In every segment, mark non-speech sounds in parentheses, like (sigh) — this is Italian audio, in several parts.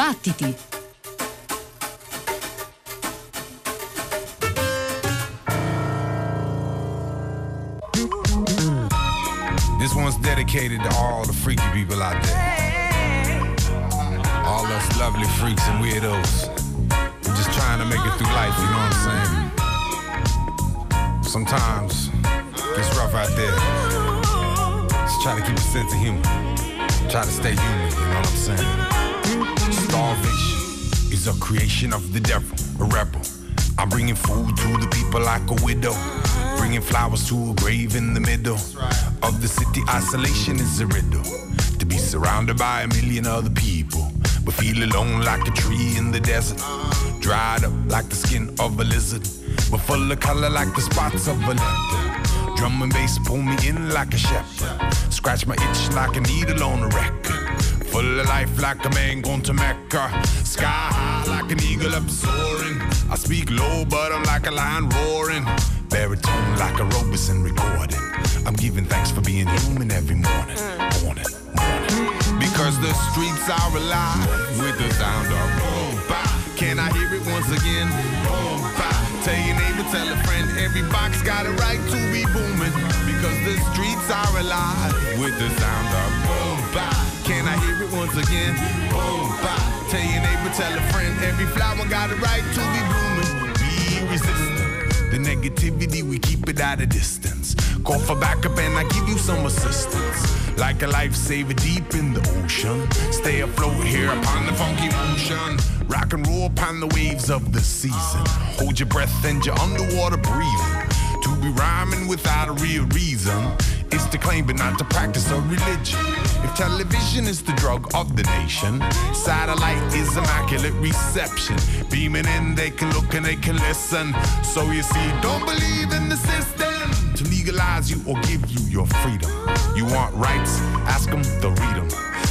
Battiti! This one's dedicated to all the freaky people out there. All us lovely freaks and weirdos. We're just trying to make it through life, you know what I'm saying? Sometimes it's rough out there. Just try to keep a sense of humor. Try to stay human, you know what I'm saying? Starvation is a creation of the devil, a rebel. I'm bringing food to the people like a widow. Bringing flowers to a grave in the middle of the city. Isolation is a riddle. To be surrounded by a million other people, but feel alone like a tree in the desert. Dried up like the skin of a lizard, but full of color like the spots of a leopard. Drum and bass pull me in like a shepherd. Scratch my itch like a needle on a record. Full of life like a man going to Mecca. Sky high like an eagle up soaring. I speak low, but I'm like a lion roaring. Baritone like a Robeson recording. I'm giving thanks for being human every morning. Morning, morning. Because the streets are alive with the sound of boom. Can I hear it once again? Boom. Tell your neighbor, tell a friend, every box got a right to be booming. Because the streets are alive with the sound of boom, bap. Can I hear it once again? Boom, bap. Tell your neighbor, tell a friend, every flower got a right to be blooming. Be resistant. The negativity, we keep it at a distance. Call for backup and I give you some assistance. Like a lifesaver deep in the ocean. Stay afloat here upon the funky motion. Rock and roll upon the waves of the season. Hold your breath and you're underwater breathing. To be rhyming without a real reason is to claim but not to practice a religion. If television is the drug of the nation, satellite is immaculate reception. Beaming in, they can look and they can listen. So you see, don't believe in the system to legalize you or give you your freedom. You want rights? Ask them, they'll read them.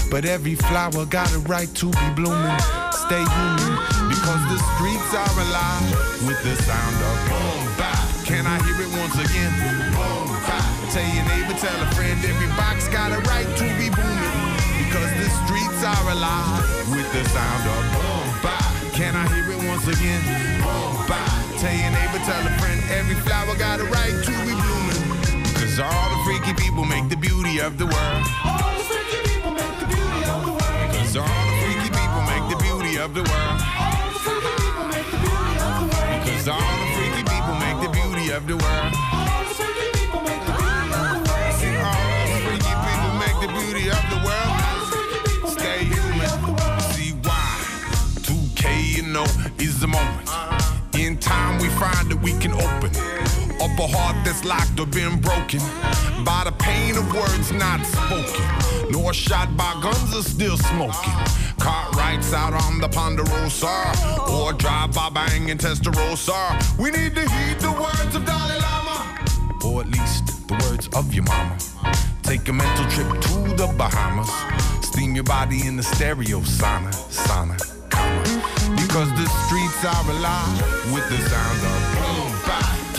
But every flower got a right to be blooming. Stay human because the streets are alive with the sound of boom bap. Can I hear it once again? Boom bap. Tell your neighbor, tell a friend, every box got a right to be booming because the streets are alive with the sound of boom bap. Can I hear it once again? Boom bap. Tell your neighbor, tell a friend, every flower got a right to be blooming because all the freaky people make the beauty of the world. All the freaky people make the beauty of the world. Because all the freaky people make the beauty of the world. All the freaky people make the beauty of the world. Because all the freaky people make the beauty of the world. Can open up a heart that's locked or been broken by the pain of words not spoken, nor shot by guns are still smoking. Cartwrights out on the Ponderosa, or drive by bang and Testarossa. We need to heed the words of Dalai Lama or at least the words of your mama. Take a mental trip to the Bahamas. Steam your body in the stereo sauna, sauna, comma. Because the streets are alive with the sound of.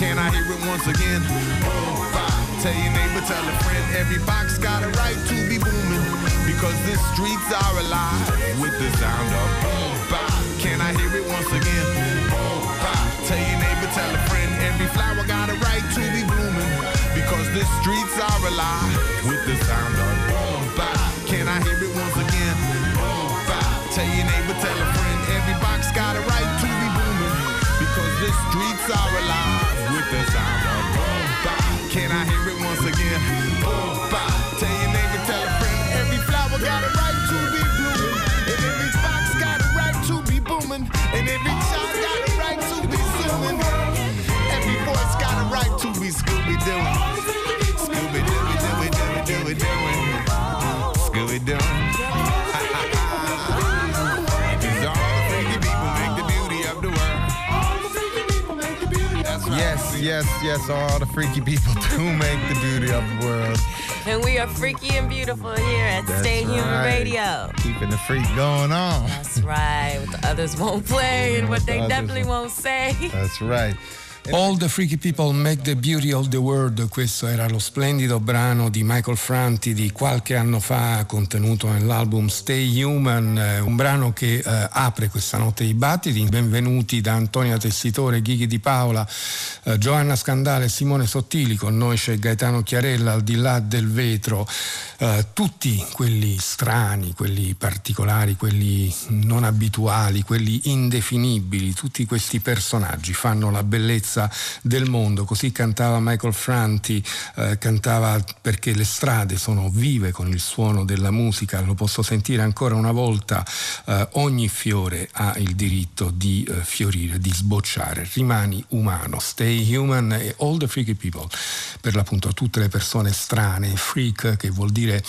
Can I hear it once again? Oh, boom bap. Tell your neighbor, tell a friend, every box got a right to be booming. Because the streets are alive with the sound of oh, boom bap. Can I hear it once again? Oh, boom bap. Tell your neighbor, tell a friend, every flower got a right to be blooming. Because the streets are alive with the sound of boom bap. Can I hear it once again? Boom bap. Tell your neighbor, tell a friend, every box got a right to be booming. Because the streets are alive every child got a right to be zooming. Every voice got a right to be Scooby Doo. Scooby Dooby Dooby Dooby Dooby Dooby. Scooby Doo. Cause (laughs) all the freaky people make the beauty of the world. All the freaky people make the beauty of the world. Yes, yes, yes. All the freaky people (laughs) do make the beauty of the world. And we are freaky and beautiful here at That's Stay Human. Radio. Keeping the freak going on. That's right. What the others won't play and what What they the definitely won't- won't say. That's right. All the Freaky People Make the Beauty of the World, questo era lo splendido brano di Michael Franti di qualche anno fa contenuto nell'album Stay Human, eh, un brano che eh, apre questa notte di battiti. Benvenuti da Antonia Tessitore, Ghighi Di Paola, eh, Giovanna Scandale Simone Sottili, con noi c'è Gaetano Chiarella al di là del vetro. Eh, tutti quelli strani, quelli particolari, quelli non abituali, quelli indefinibili, tutti questi personaggi fanno la bellezza del mondo. Così cantava Michael Franti, eh, cantava perché le strade sono vive con il suono della musica, lo posso sentire ancora una volta, eh, ogni fiore ha il diritto di eh, fiorire, di sbocciare, rimani umano, stay human e all the freaky people, per l'appunto tutte le persone strane, freak che vuol dire dire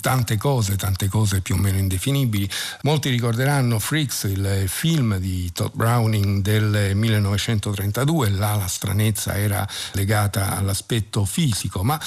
tante cose, tante cose più o meno indefinibili. Molti ricorderanno Freaks, il film di Todd Browning del 1932, là la stranezza era legata all'aspetto fisico, ma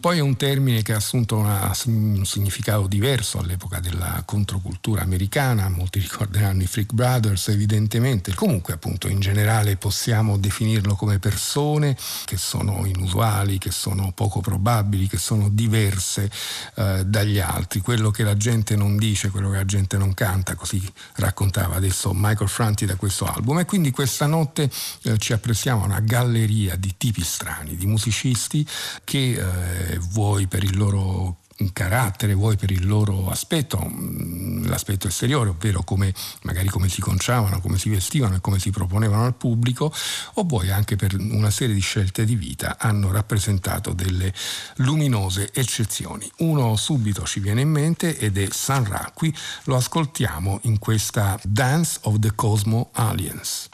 poi è un termine che ha assunto una, un significato diverso all'epoca della controcultura americana, molti ricorderanno i Freak Brothers evidentemente, comunque appunto in generale possiamo definirlo come persone che sono inusuali, che sono poco probabili, che sono diverse eh, dagli altri, quello che la gente non dice, quello che la gente non canta, così raccontava adesso Michael Franti da questo album. E quindi questa notte eh, ci apprestiamo una galleria di tipi strani, di musicisti che eh, vuoi per il loro carattere, vuoi per il loro aspetto, mm, l'aspetto esteriore, ovvero come, magari come si conciavano, come si vestivano e come si proponevano al pubblico, o vuoi anche per una serie di scelte di vita, hanno rappresentato delle luminose eccezioni. Uno subito ci viene in mente ed è San Raqui, lo ascoltiamo in questa Dance of the Cosmo Aliens.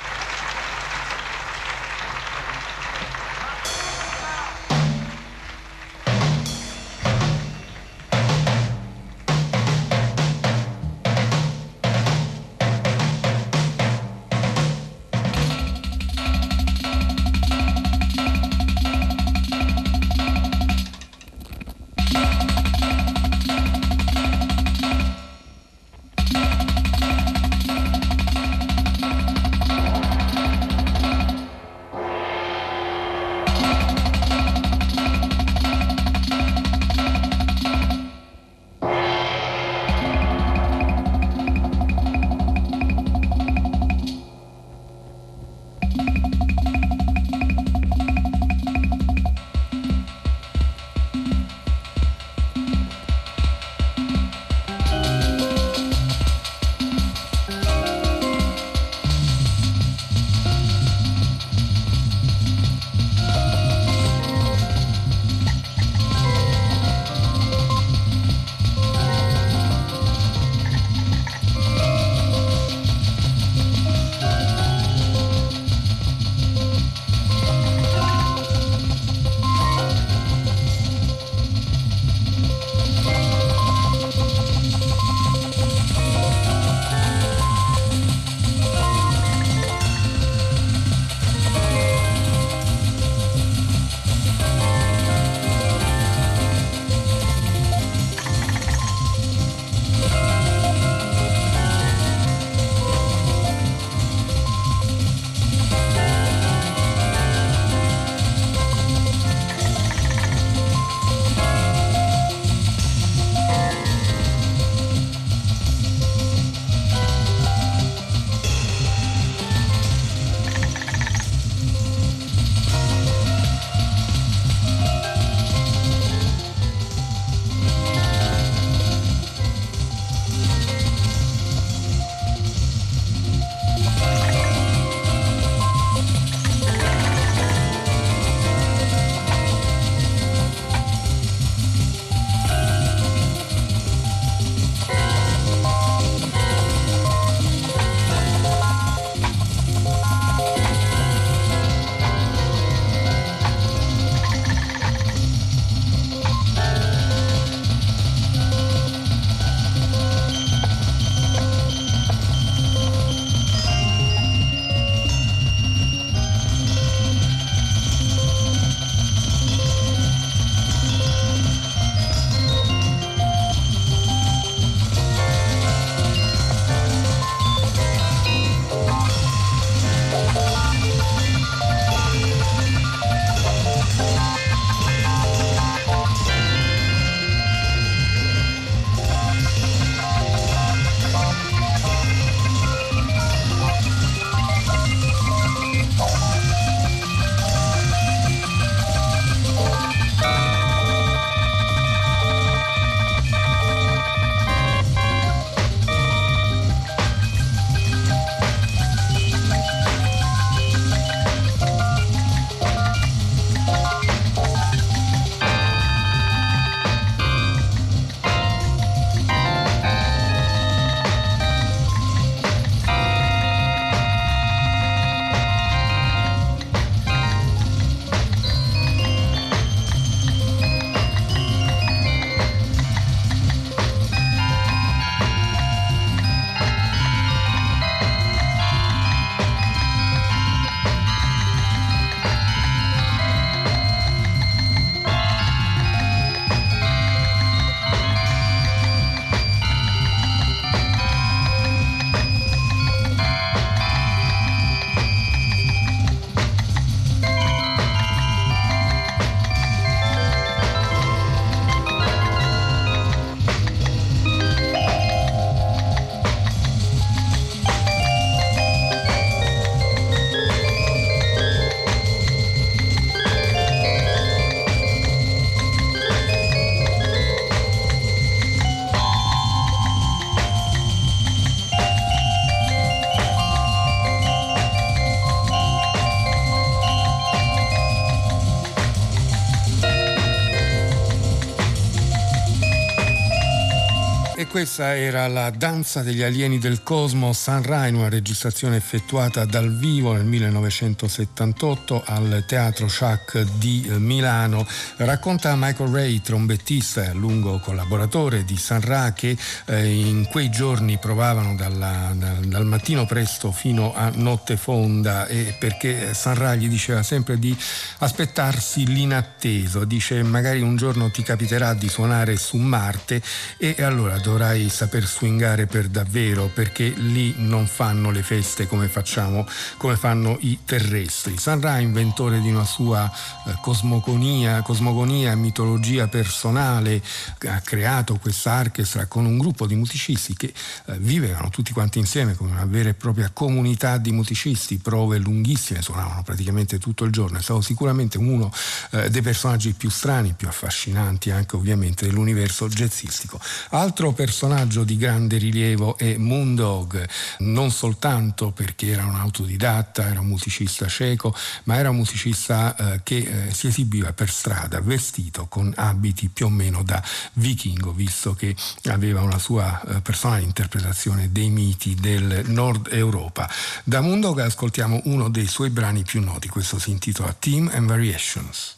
Questa era la danza degli alieni del cosmo Sun Rai, una registrazione effettuata dal vivo nel 1978 al Teatro Schack di Milano. Racconta Michael Ray, trombettista e a lungo collaboratore di Sun Ra, che eh, in quei giorni provavano dalla, dal, mattino presto fino a notte fonda e perché Sun Ra gli diceva sempre di aspettarsi l'inatteso. Dice magari un giorno ti capiterà di suonare su Marte e allora dovrai saper swingare per davvero perché lì non fanno le feste come facciamo, come fanno i terrestri. San Ra, inventore di una sua eh, cosmogonia, cosmogonia, mitologia personale, ha creato questa orchestra con un gruppo di musicisti che eh, vivevano tutti quanti insieme come una vera e propria comunità di musicisti, prove lunghissime, suonavano praticamente tutto il giorno. È stato sicuramente uno eh, dei personaggi più strani, più affascinanti anche ovviamente dell'universo jazzistico. Altro personaggio di grande rilievo è Moondog, non soltanto perché era un autodidatta, era un musicista cieco, ma era un musicista eh, che eh, si esibiva per strada vestito con abiti più o meno da vichingo, visto che aveva una sua eh, personale interpretazione dei miti del nord Europa. Da Moondog ascoltiamo uno dei suoi brani più noti, questo si intitola Team and Variations.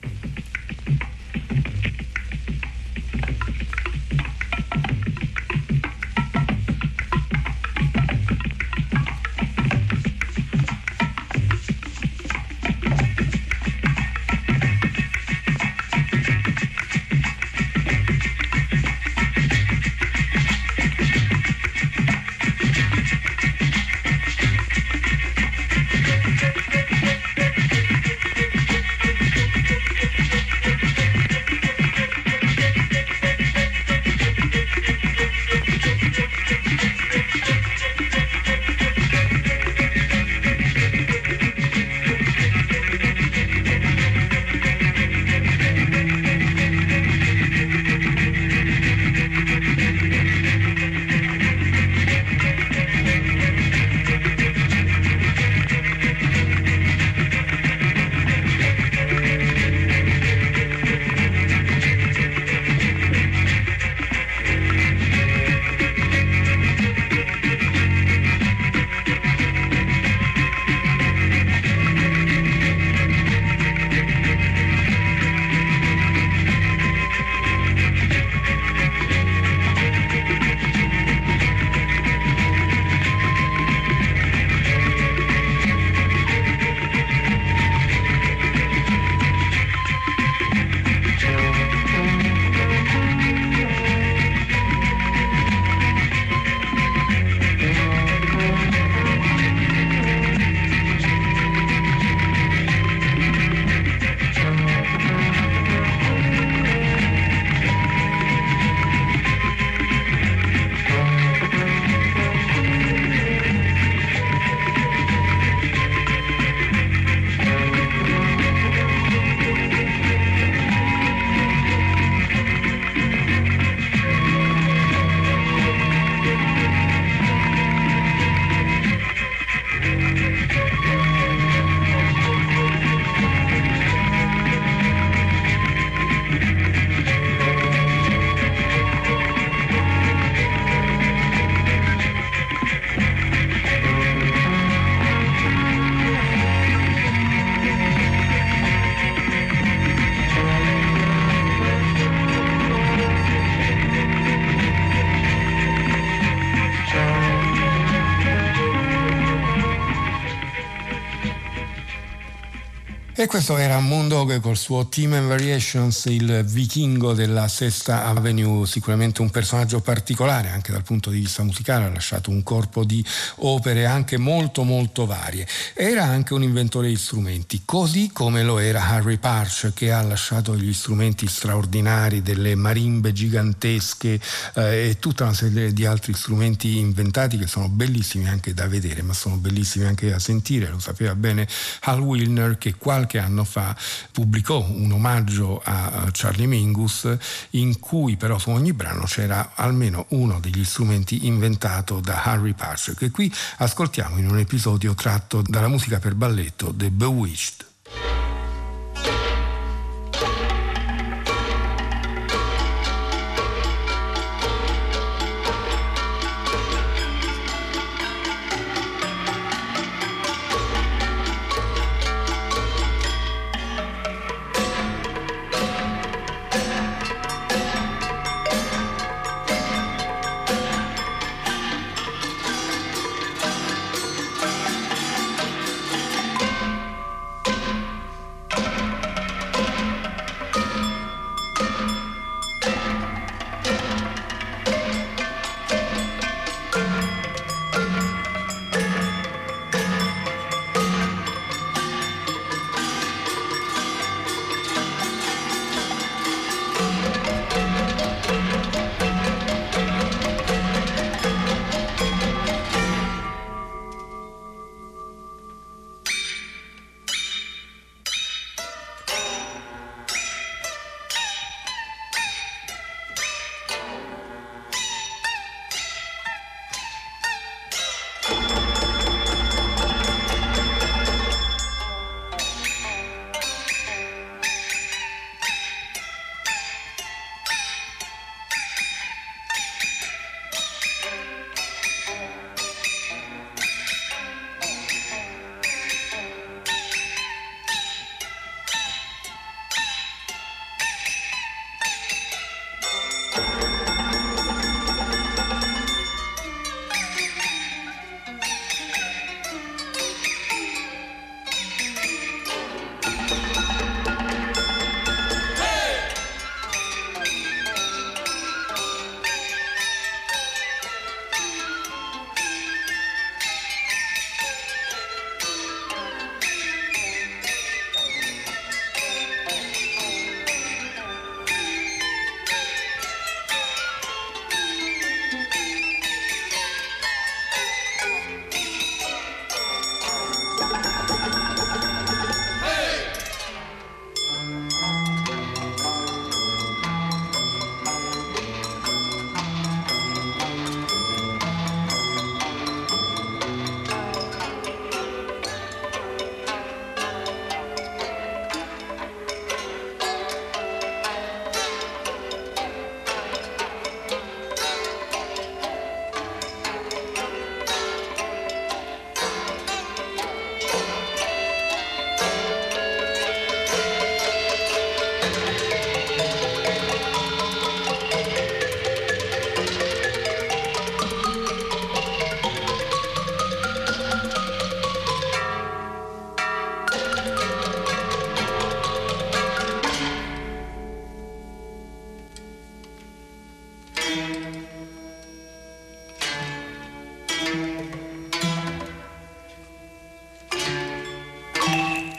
Questo era Moondog col suo Team and Variations, il vichingo della Sesta Avenue, sicuramente un personaggio particolare anche dal punto di vista musicale, ha lasciato un corpo di opere anche molto molto varie. Era anche un inventore di strumenti, così come lo era Harry Parch che ha lasciato gli strumenti straordinari delle marimbe gigantesche eh, e tutta una serie di altri strumenti inventati che sono bellissimi anche da vedere, ma sono bellissimi anche da sentire, lo sapeva bene Hal Wilner che qualche anno fa pubblicò un omaggio a Charlie Mingus in cui però su ogni brano c'era almeno uno degli strumenti inventato da Harry Parcher che qui ascoltiamo in un episodio tratto dalla musica per balletto The Bewitched.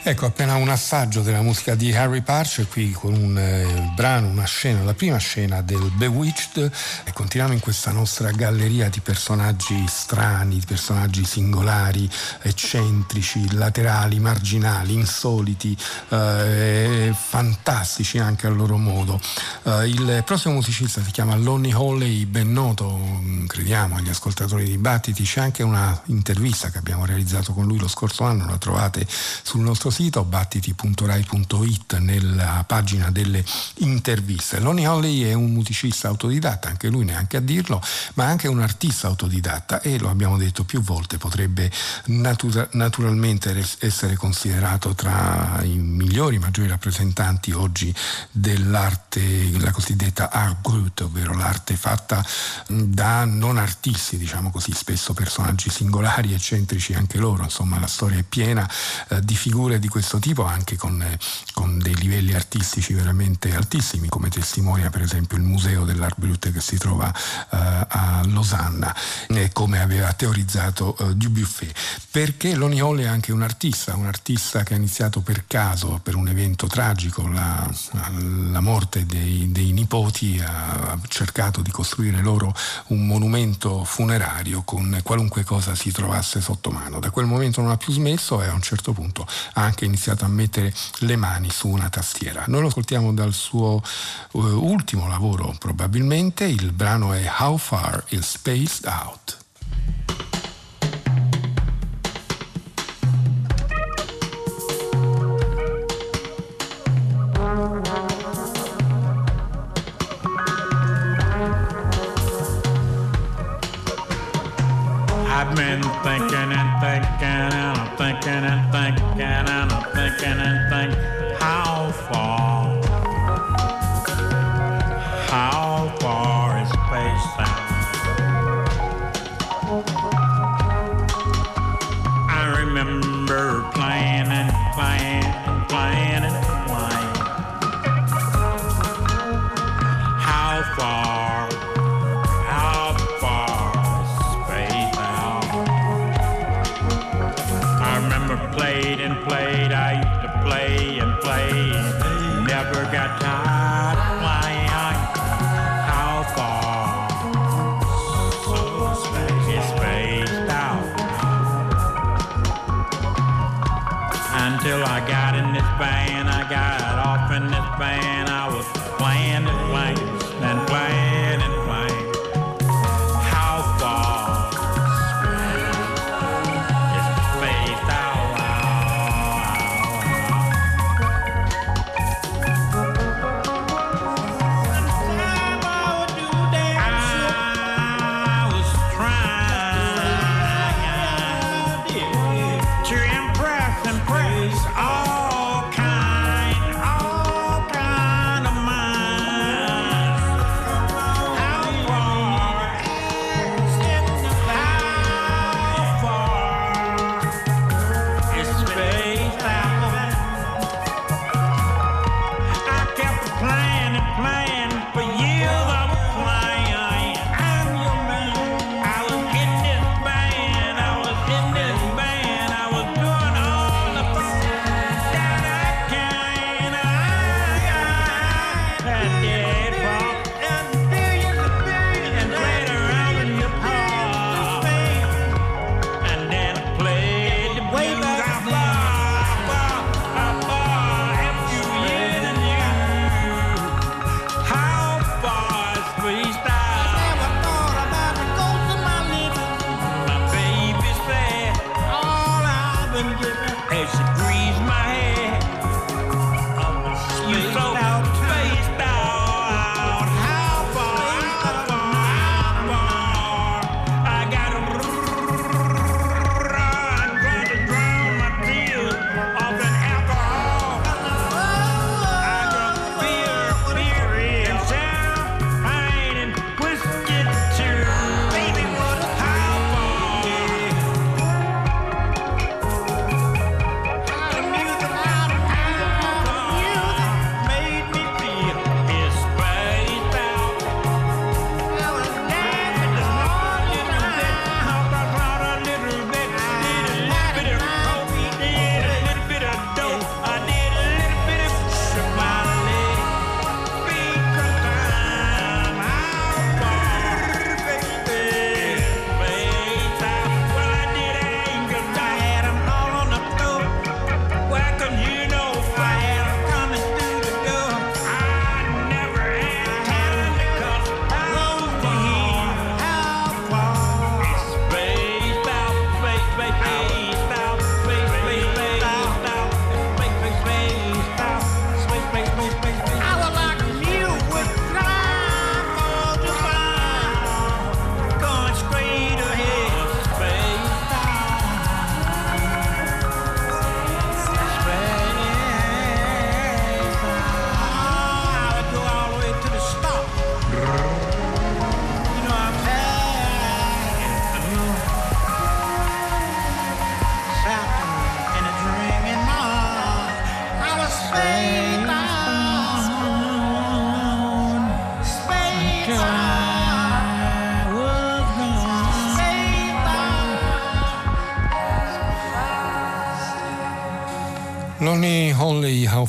Ecco, appena un assaggio della musica di Harry Parcher qui con un eh, brano, una scena, la prima scena del Bewitched e continuiamo in questa nostra galleria di personaggi strani, di personaggi singolari, eccentrici, laterali, marginali, insoliti, eh, fantastici anche al loro modo. Eh, il prossimo musicista si chiama Lonnie Holley, ben noto, mm, crediamo, agli ascoltatori di Battiti, c'è anche una intervista che abbiamo realizzato con lui lo scorso anno, la trovate sul nostro sito battiti.rai.it nella pagina delle interviste. Lonnie Holley è un musicista autodidatta, anche lui neanche a dirlo, ma anche un artista autodidatta e lo abbiamo detto più volte, potrebbe natura- naturalmente essere considerato tra i migliori, maggiori rappresentanti oggi dell'arte, la cosiddetta art brut, ovvero l'arte fatta da non artisti, diciamo così, spesso personaggi singolari, eccentrici anche loro, insomma la storia è piena eh, di figure di questo tipo anche con, eh, con, dei livelli artistici veramente altissimi, come testimonia per esempio il Museo dell'Art Brut che si trova eh, a Losanna, e come aveva teorizzato eh, Dubuffet. Perché Lonnie Hall è anche un artista, un artista che ha iniziato per caso, per un evento tragico, la, la morte dei, dei nipoti, ha cercato di costruire loro un monumento funerario con qualunque cosa si trovasse sotto mano. Da quel momento non ha più smesso e a un certo punto ha anche iniziato a mettere le mani su una tastiera. Noi lo ascoltiamo dal suo uh, ultimo lavoro probabilmente, il brano è How Far is Spaced Out. I've been thinking and thinking thinking and thinking and I'm thinking and thinking got in this band, I got off in this band.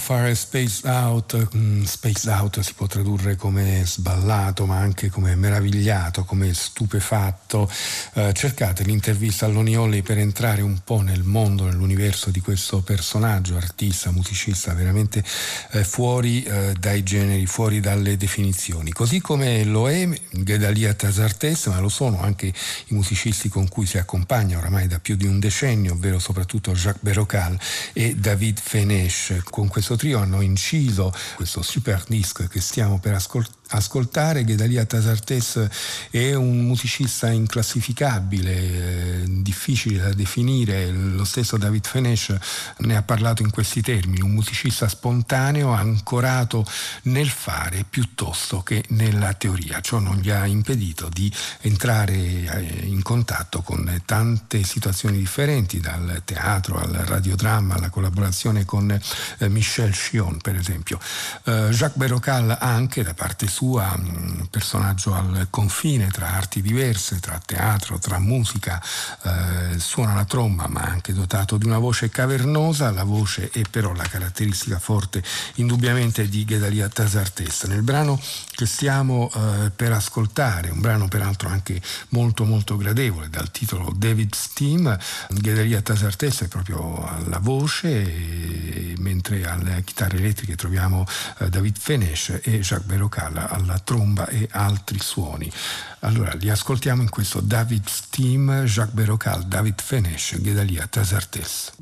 Far is Spaced Out, mm, Spaced Out si può tradurre come sballato ma anche come meravigliato, come stupefatto. Eh, cercate l'intervista a Lonnie Holley per entrare un po' nel mondo, nell'universo di questo personaggio, artista, musicista, veramente eh, fuori eh, dai generi, fuori dalle definizioni. Così come lo è Gedalia Tasartes, ma lo sono anche i musicisti con cui si accompagna oramai da più di un decennio, ovvero soprattutto Jacques Berocal e David Fenesh. Con questo trio hanno inciso questo super disco che stiamo per ascoltare ascoltare. Gedalia Tasartes è un musicista inclassificabile, eh, difficile da definire, lo stesso David Fenesh ne ha parlato in questi termini, un musicista spontaneo ancorato nel fare piuttosto che nella teoria. Ciò non gli ha impedito di entrare eh, in contatto con tante situazioni differenti, dal teatro al radiodramma, alla collaborazione con eh, Michel Chion per esempio. Jacques Berocal anche da parte sua un personaggio al confine tra arti diverse, tra teatro, tra musica, eh, suona la tromba ma anche dotato di una voce cavernosa, la voce è però la caratteristica forte indubbiamente di Gedalia Tasartes. Nel brano che stiamo eh, per ascoltare, un brano peraltro anche molto molto gradevole dal titolo David Steam, Gedalia Tasartes è proprio alla voce, mentre alle chitarre elettriche troviamo eh, David Fenesh e Jacques Berocal alla tromba e altri suoni. Allora li ascoltiamo in questo David Steam, Jacques Berocal, David Fenesh, Gedalia Tasartes.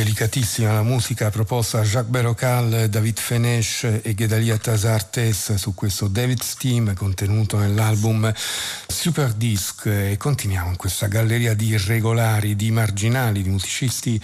Delicatissima la musica proposta a Jacques Berocal, David Fenesh e Gedalia Tasartes su questo David Steam contenuto nell'album Super Disc e continuiamo in questa galleria di irregolari, di marginali, di musicisti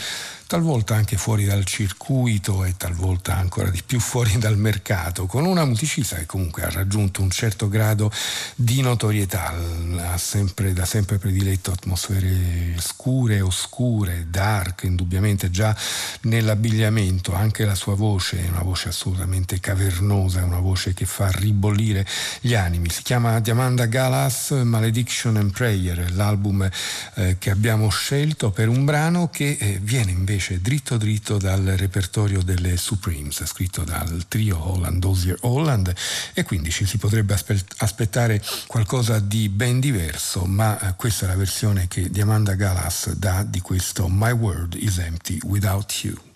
talvolta anche fuori dal circuito e talvolta ancora di più fuori (laughs) dal mercato, con una musicista che comunque ha raggiunto un certo grado di notorietà, ha sempre, da sempre prediletto atmosfere scure, oscure, dark, indubbiamente già nell'abbigliamento, anche la sua voce è una voce assolutamente cavernosa, è una voce che fa ribollire gli animi, si chiama Diamanda Galas Malediction and Prayer, l'album eh, che abbiamo scelto per un brano che eh, viene invece invece dritto dritto dal repertorio delle Supremes, scritto dal trio Holland, Dozier Holland, e quindi ci si potrebbe aspettare qualcosa di ben diverso, ma eh, questa è la versione che Diamanda Galas dà di questo My World is Empty Without You.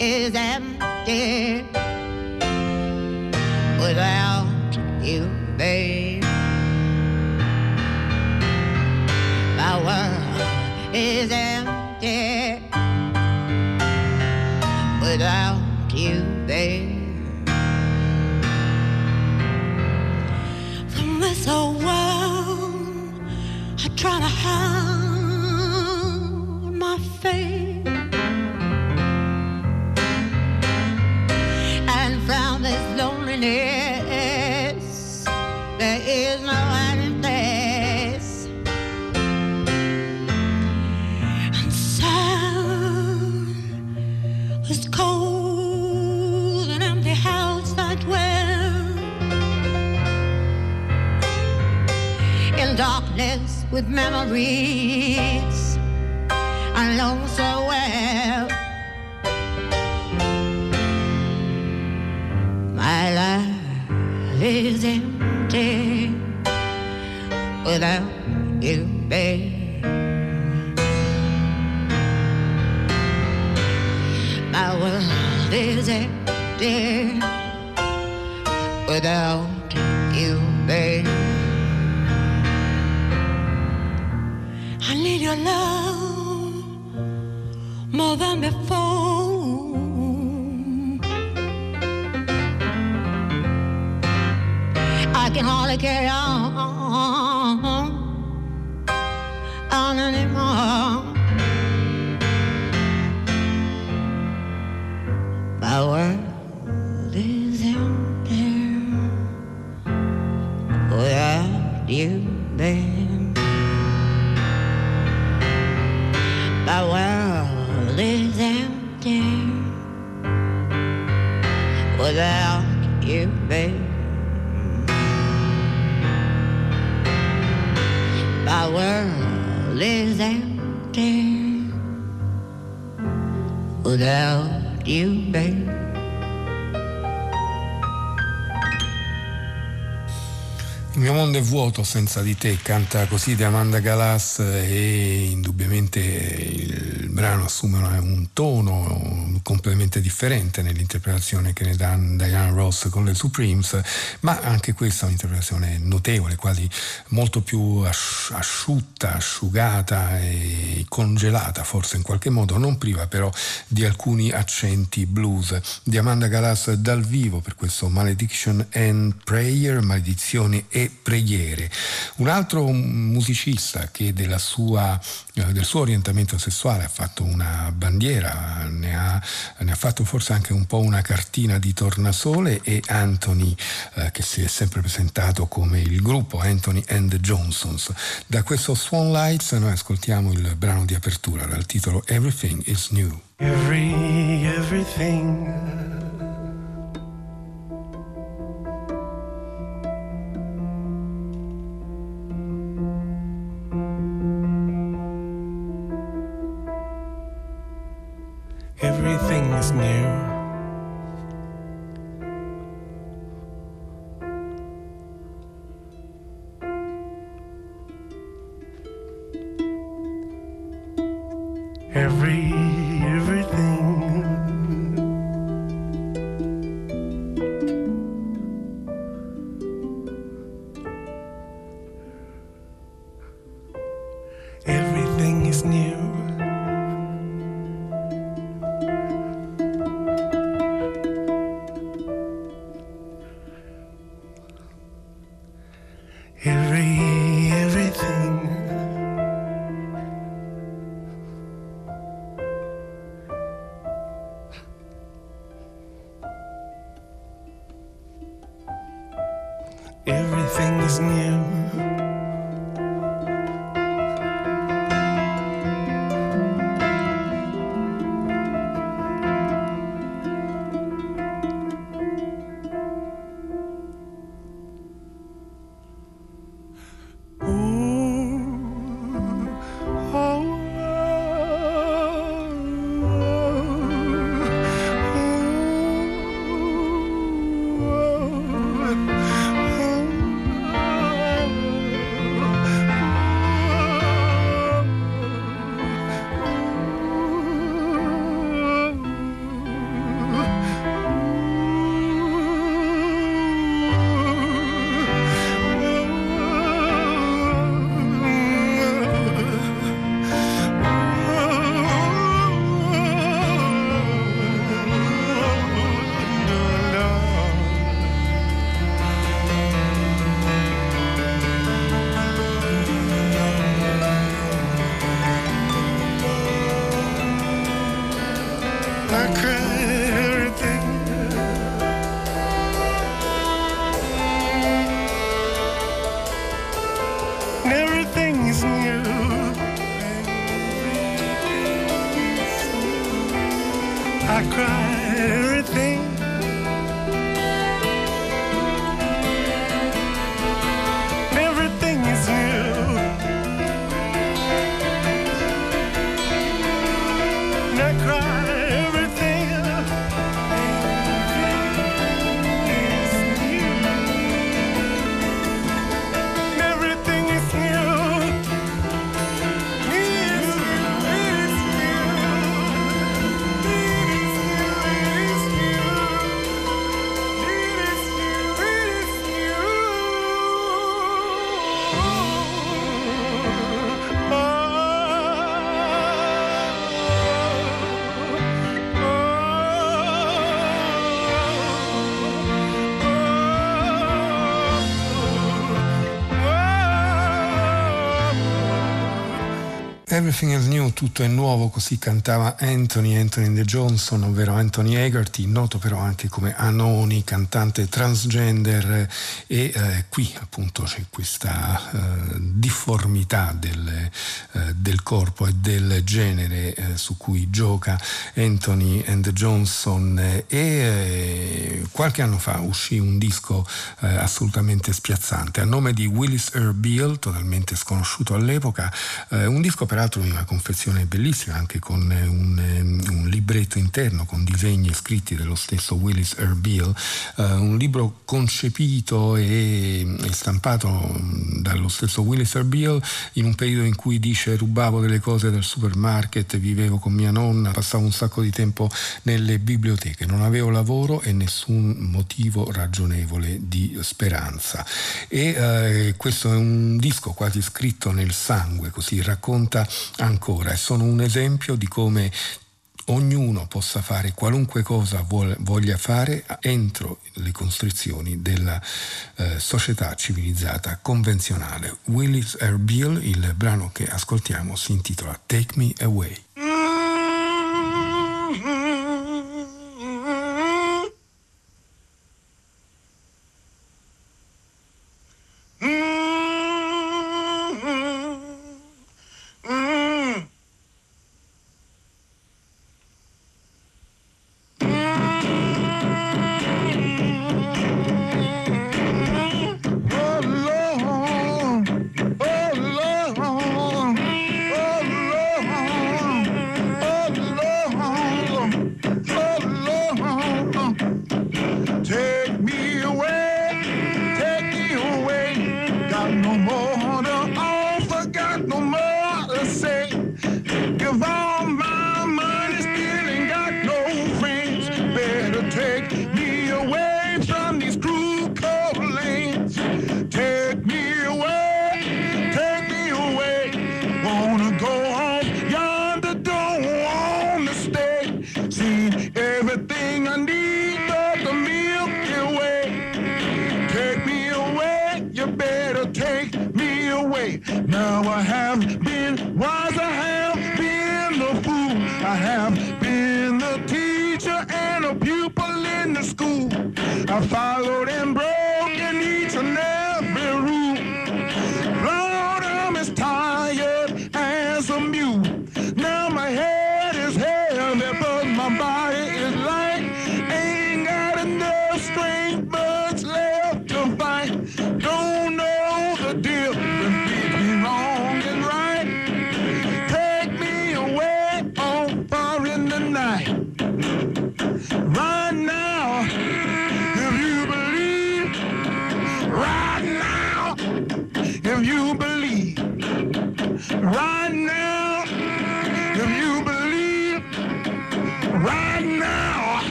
is empty without you, babe. My world is empty without you, babe. with memories I long so well. My life is empty without you, babe. My world is empty without love more than before. I can hardly carry on. Il mio mondo è vuoto senza di te, canta così di Amanda Galas e indubbiamente il brano assume un tono completamente differente nell'interpretazione che ne dà Diana Ross con le Supremes, ma anche questa è un'interpretazione notevole, quasi molto più asciutta, asciugata e congelata forse in qualche modo, non priva però di alcuni accenti blues. Di Amanda Galas dal vivo per questo Malediction and Prayer, maledizioni e preghiere. Un altro musicista che sua, eh, del suo orientamento sessuale ha fatto una bandiera, ne ha, ne ha, fatto forse anche un po' una cartina di tornasole è Anthony eh, che si è sempre presentato come il gruppo Anthony and the Johnsons. Da questo Swan Lights noi ascoltiamo il brano di apertura dal titolo Everything is New. Every, everything everything is new. Everything is New, tutto è nuovo, così cantava Anthony, Anthony the Johnson, ovvero Anthony Egerty, noto però anche come Anoni, cantante transgender e eh, qui appunto c'è questa eh, difformità del, eh, del, corpo e del genere eh, su cui gioca Anthony and Johnson. E eh, qualche anno fa uscì un disco eh, assolutamente spiazzante. A nome di Willis Earl Beale, totalmente sconosciuto all'epoca, un disco peraltro in una confezione bellissima anche con un, un libretto interno con disegni scritti dello stesso Willis eh, un libro concepito e, e stampato mm, dallo stesso Willis Erbil in un periodo in cui dice rubavo delle cose dal supermarket, vivevo con mia nonna, passavo un sacco di tempo nelle biblioteche, non avevo lavoro e nessun motivo ragionevole di speranza. E eh, questo è un disco quasi scritto nel sangue, così racconta ancora, e sono un esempio di come ognuno possa fare qualunque cosa voglia fare entro le costrizioni della eh, società civilizzata convenzionale. Willis Erbil, il brano che ascoltiamo, si intitola Take Me Away.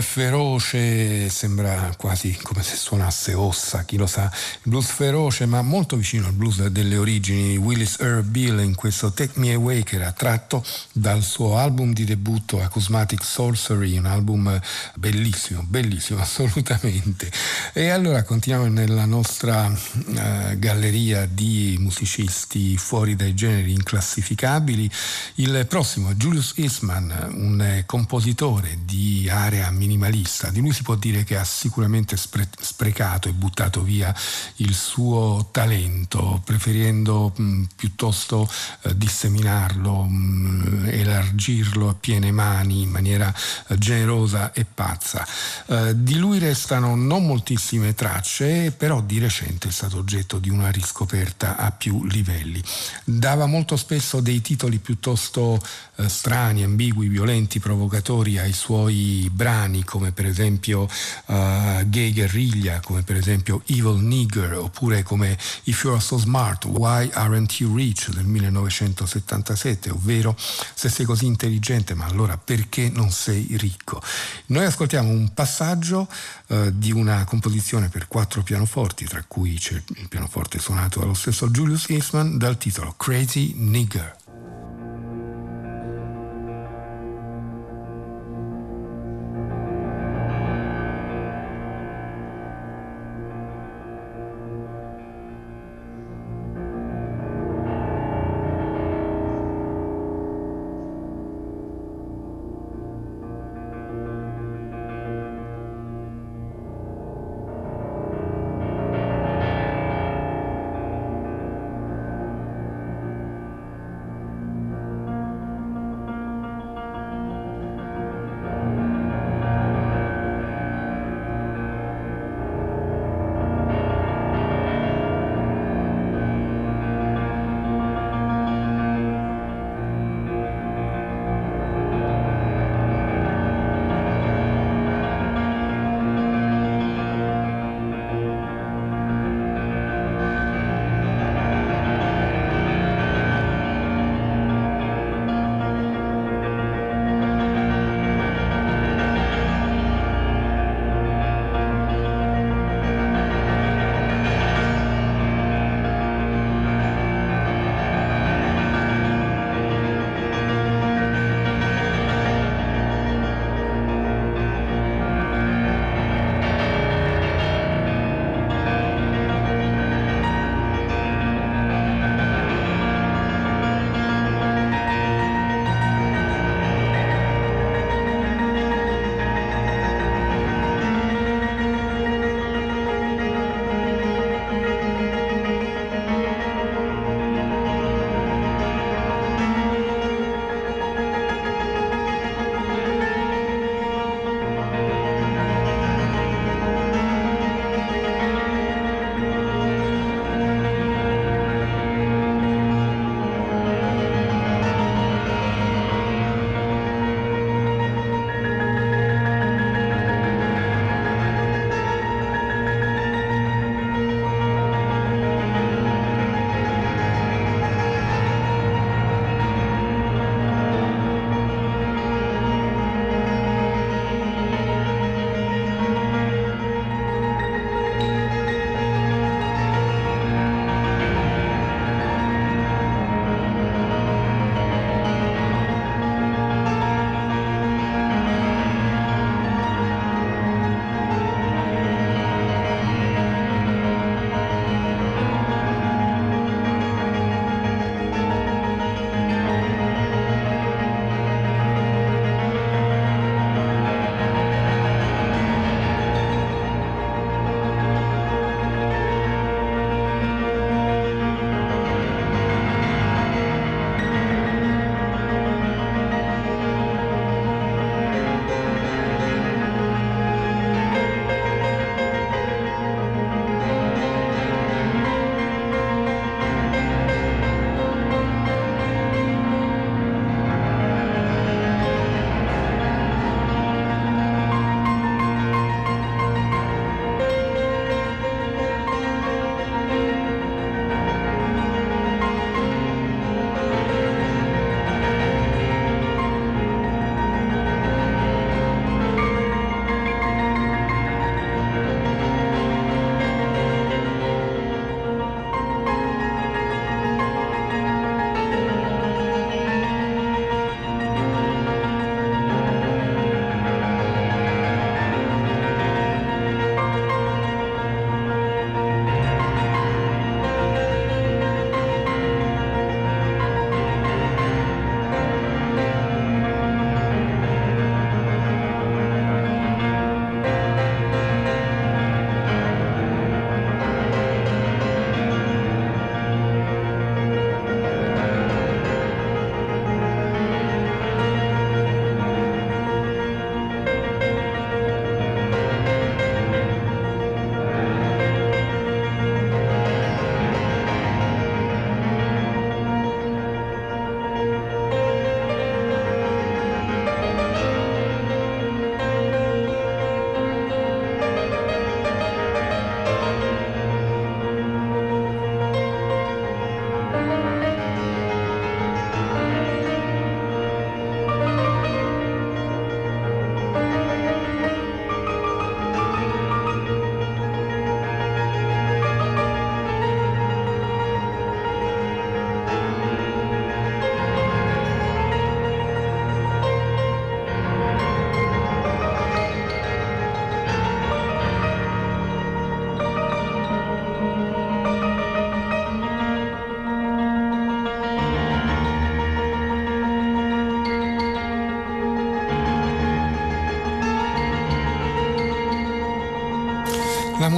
Feroce, sembra quasi come se suonasse ossa, chi lo sa, il blues feroce ma molto vicino al blues delle origini Willis Earl Bill in questo Take Me Away che era tratto dal suo album di debutto Acousmatic Sorcery, un album bellissimo, bellissimo (laughs) assolutamente. E allora continuiamo nella nostra uh, galleria di musicisti fuori dai generi inclassificabili. Il prossimo è Julius Eastman, un compositore di area minimalista. Di lui si può dire che ha sicuramente spre- sprecato e buttato via il suo talento, preferendo mh, piuttosto eh, disseminarlo, mh, elargirlo a piene mani in maniera eh, generosa e pazza. Eh, di lui restano non moltissime tracce, però di recente è stato oggetto di una riscoperta a più livelli. Dava molto spesso dei titoli piuttosto eh, strani, ambigui, violenti, provocatori ai suoi brani come per esempio uh, Gay Guerriglia, come per esempio Evil Nigger, oppure come If You're So Smart, Why Aren't You Rich del 1977, ovvero se sei così intelligente, ma allora perché non sei ricco? Noi ascoltiamo un passaggio uh, di una composizione per quattro pianoforti, tra cui c'è il pianoforte suonato dallo stesso Julius Eastman, dal titolo Crazy Nigger.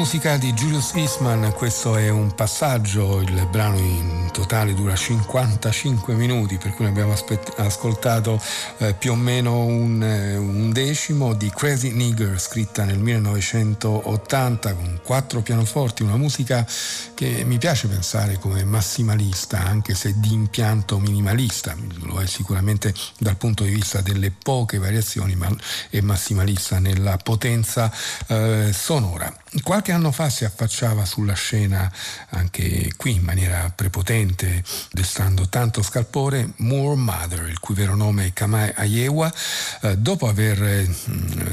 Musica di Julius Eastman, questo è un passaggio, il brano in totale dura 55 minuti, per cui abbiamo aspet- ascoltato eh, più o meno un, eh, un, decimo di Crazy Nigger, scritta nel 1980 con quattro pianoforti, una musica che mi piace pensare come massimalista, anche se di impianto minimalista, lo è sicuramente dal punto di vista delle poche variazioni, ma è massimalista nella potenza eh, sonora. Qualche anno fa si affacciava sulla scena, anche qui in maniera prepotente, destando tanto scalpore, Moore Mother, il cui vero nome è Kamai Ayewa, eh, dopo aver eh,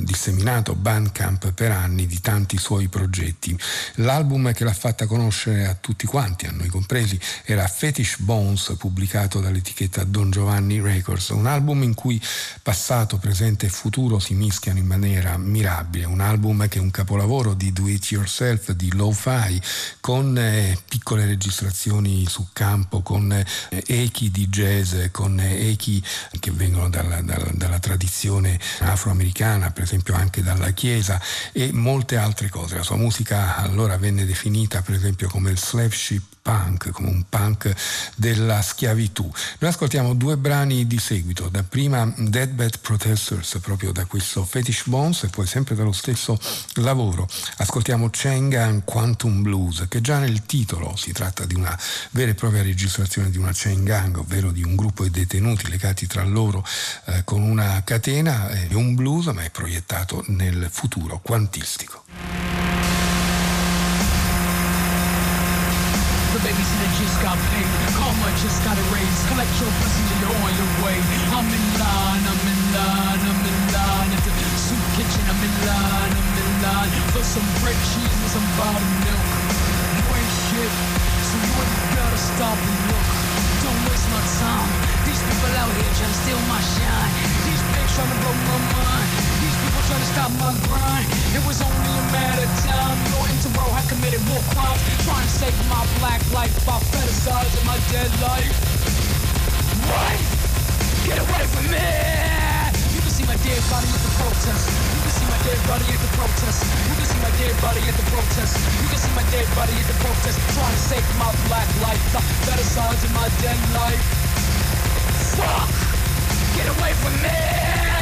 disseminato Bandcamp per anni di tanti suoi progetti. L'album che l'ha fatta conoscere a tutti quanti, a noi compresi, era Fetish Bones, pubblicato dall'etichetta Don Giovanni Records, un album in cui passato, presente e futuro si mischiano in maniera mirabile, un album che è un capolavoro di do it yourself, di lo-fi, con eh, piccole registrazioni su campo, con eh, echi di jazz, con eh, echi che vengono dalla, dalla, dalla tradizione afroamericana, per esempio anche dalla Chiesa e molte altre cose. La sua musica allora venne definita per esempio come il slave ship punk, come un punk della schiavitù. Noi ascoltiamo due brani di seguito, da prima Deadbed Protesters, proprio da questo Fetish Bones, e poi sempre dallo stesso lavoro ascoltiamo Chengan Quantum Blues, che già nel titolo si tratta di una vera e propria registrazione di una chain gang, ovvero di un gruppo di detenuti legati tra loro eh, con una catena, è un blues ma è proiettato nel futuro quantistico. The babysitter just got paid. Karma just got erased. Collect your blessings and you're on your way. I'm in line, I'm in line, I'm in line. At the soup kitchen, I'm in line, I'm in line. For some bread, cheese, and some bottled milk. You ain't shit, so you ain't gotta stop and look. Don't waste my time. These people out here trying to steal my shine. These pigs trying to blow my mind. Trying to stop my grind. It was only a matter of time. Your interro had committed war crimes. Trying to save my black life by fetishizing my dead life. What? Get away from me! You can see my dead body at the protest. You can see my dead body at the protest. You can see my dead body at the protest. You can see my dead body at the protest. Trying to save my black life by fetishizing my dead life. Fuck! Get away from me!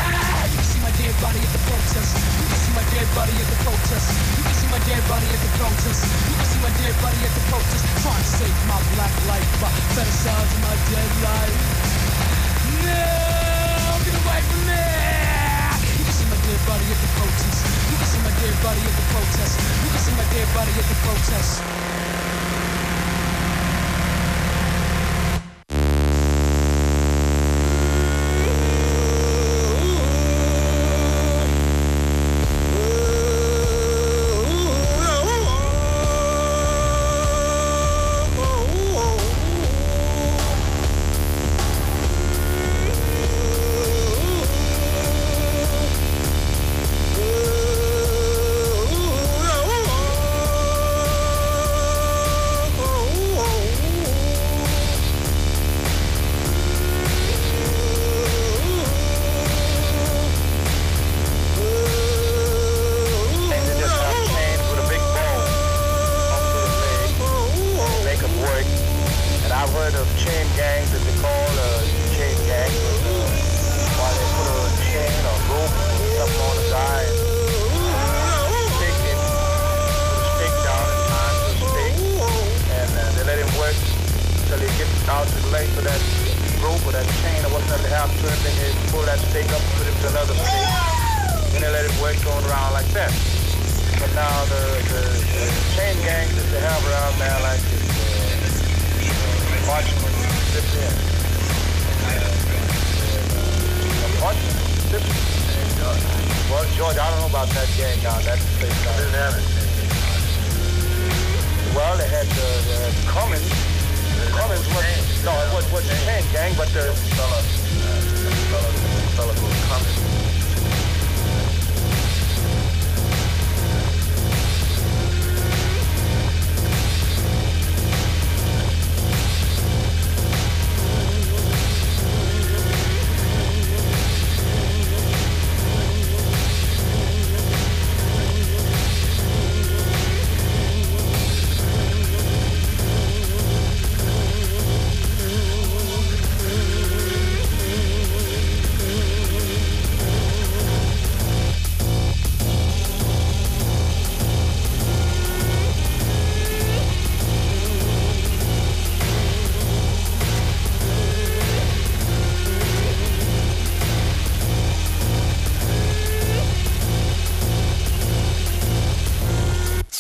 Body at the protest. You can see my dead body at the protest. You can see my dead body at the protest. You can see my dead body at the protest. Trying to save my black life by fetishizing my dead life. No! Get away from me! You can see my dead body at the protest. You can see my dead body at the protest. You can see my dead body at the protest. George, I don't know about that gang down that place down there. Didn't have it. Well, they had the, the Cummins. Cummins was no, it was was the chain gang, but the fella, fella, fella was Cummins.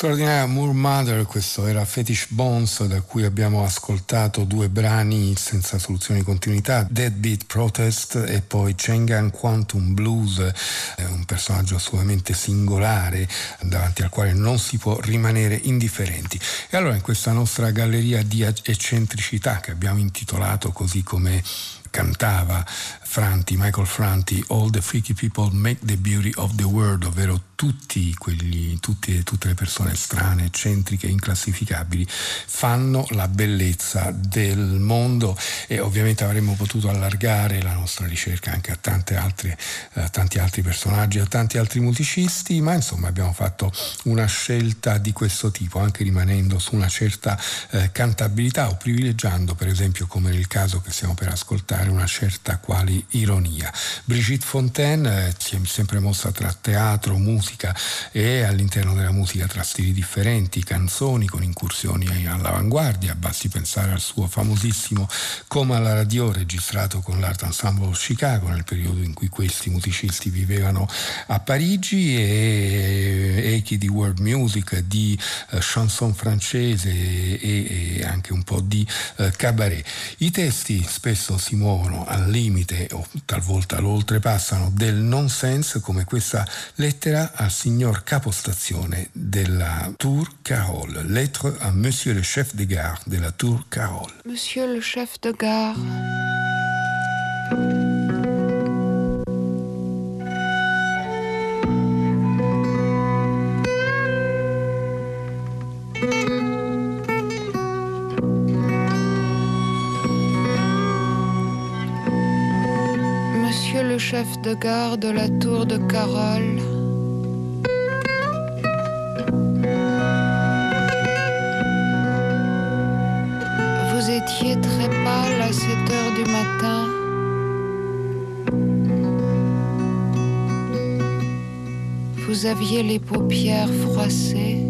Straordinaria Moore Mother, questo era Fetish Bones da cui abbiamo ascoltato due brani senza soluzione di continuità, Deadbeat Protest e poi Chengan Quantum Blues, un personaggio assolutamente singolare davanti al quale non si può rimanere indifferenti. E allora in questa nostra galleria di eccentricità che abbiamo intitolato così come cantava Franti, Michael Franti, All the freaky people make the beauty of the world, ovvero tutti quelli, tutti, tutte le persone strane, eccentriche, inclassificabili, fanno la bellezza del mondo. E ovviamente avremmo potuto allargare la nostra ricerca anche a, altre, a tanti altri personaggi, a tanti altri musicisti, ma insomma abbiamo fatto una scelta di questo tipo, anche rimanendo su una certa eh, cantabilità o privilegiando per esempio come nel caso che stiamo per ascoltare una certa ironia. Brigitte Fontaine eh, si è sempre mossa tra teatro, musica, e all'interno della musica tra stili differenti, canzoni con incursioni all'avanguardia, basti pensare al suo famosissimo Come alla radio registrato con l'Art Ensemble of Chicago nel periodo in cui questi musicisti vivevano a Parigi e echi di world music, di uh, chanson francese e, anche un po' di uh, cabaret. I testi spesso si muovono al limite o talvolta lo oltrepassano del nonsense come questa lettera al signor capostazione della Tour Carole. Lettre a Monsieur le chef de gare della Tour Carole. Monsieur le chef de gare. Chef de gare de la Tour de Carole. Vous étiez très pâle à 7 heures du matin. Vous aviez les paupières froissées.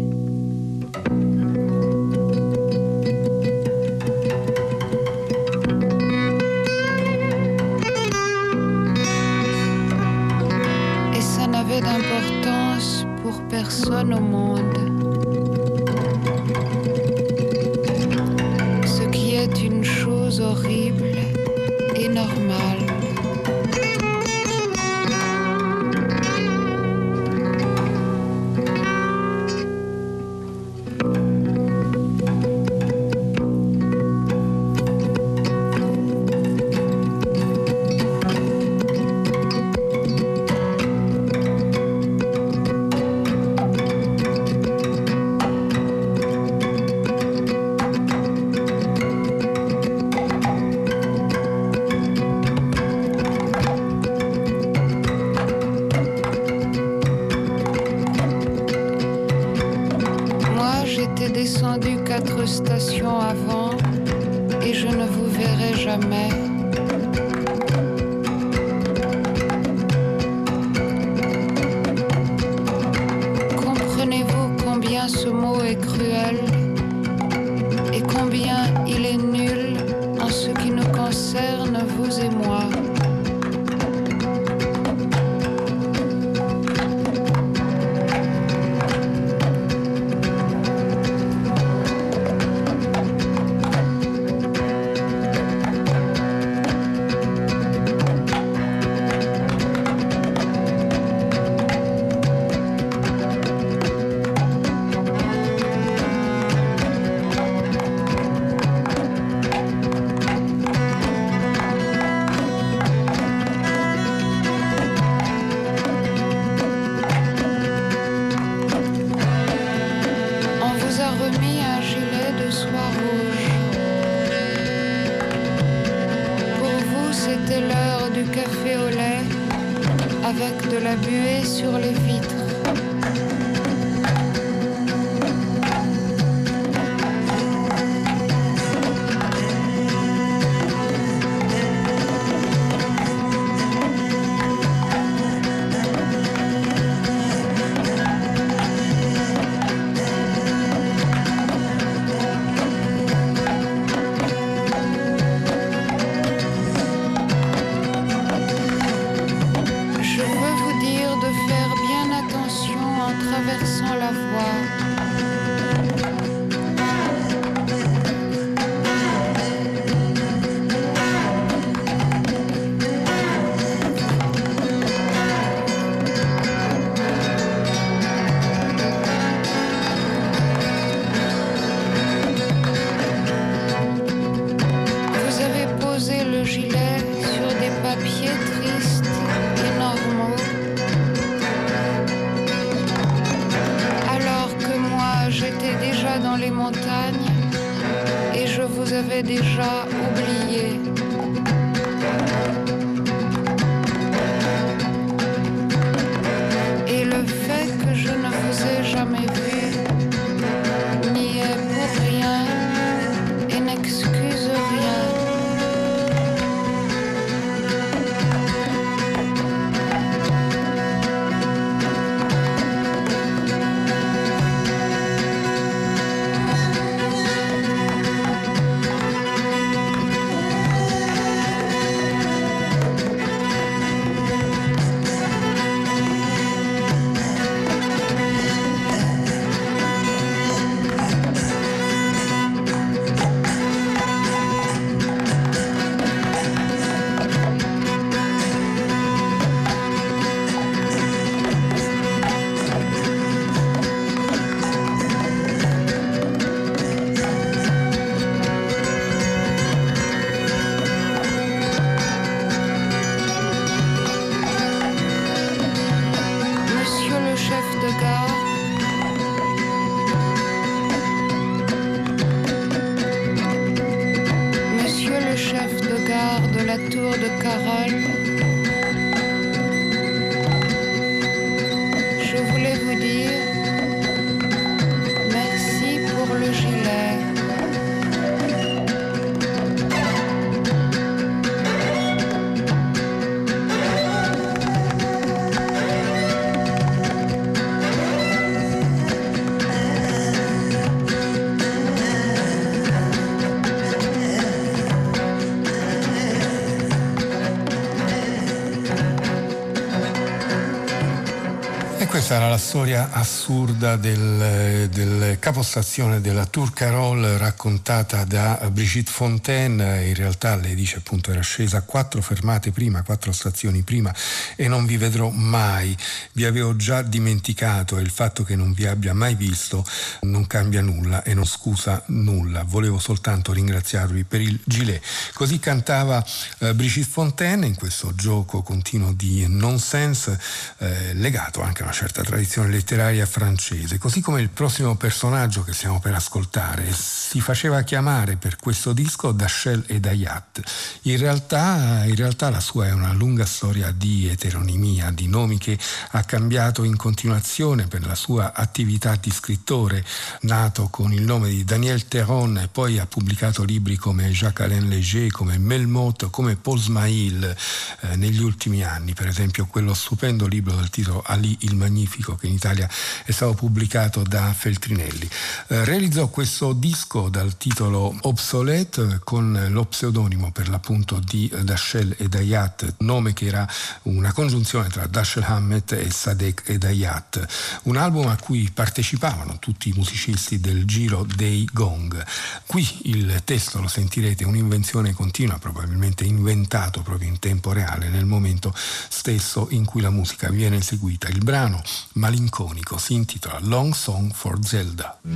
Questa era la storia assurda del, del capostazione della Tour Carol raccontata da Brigitte Fontaine. In realtà lei dice appunto era scesa quattro fermate prima, quattro stazioni prima e non vi vedrò mai. Vi avevo già dimenticato e il fatto che non vi abbia mai visto non cambia nulla e non scusa nulla. Volevo soltanto ringraziarvi per il gilet. Così cantava eh, Brigitte Fontaine in questo gioco continuo di nonsense eh, legato anche a una certa tradizione letteraria francese, così come il prossimo personaggio che stiamo per ascoltare si faceva chiamare per questo disco Dachel e Dayat. In realtà, in realtà la sua è una lunga storia di eteronimia, di nomi che ha cambiato in continuazione per la sua attività di scrittore, nato con il nome di Daniel Theron e poi ha pubblicato libri come Jacques-Alain Léger, come Melmoth, come Paul Smail eh, negli ultimi anni, per esempio quello stupendo libro dal titolo Ali il Magnifico che in Italia è stato pubblicato da Feltrinelli. Eh, realizzò questo disco dal titolo Obsolete con lo pseudonimo per l'appunto di Dachel e Dayat, nome che era una congiunzione tra Dashiell Hammett e Sadek e Dayat, un album a cui partecipavano tutti i musicisti del giro dei gong. Qui il testo lo sentirete, un'invenzione continua, probabilmente inventato proprio in tempo reale nel momento stesso in cui la musica viene eseguita. Il brano malinconico si intitola Long Song for Zelda. Je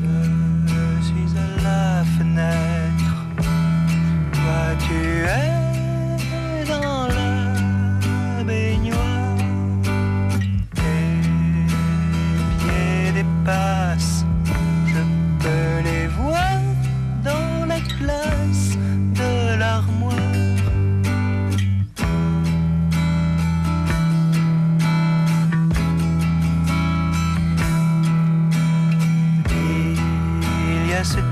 suis à la fenêtre, toi tu es dans la baignoire, tes pieds dépassent, je peux les Il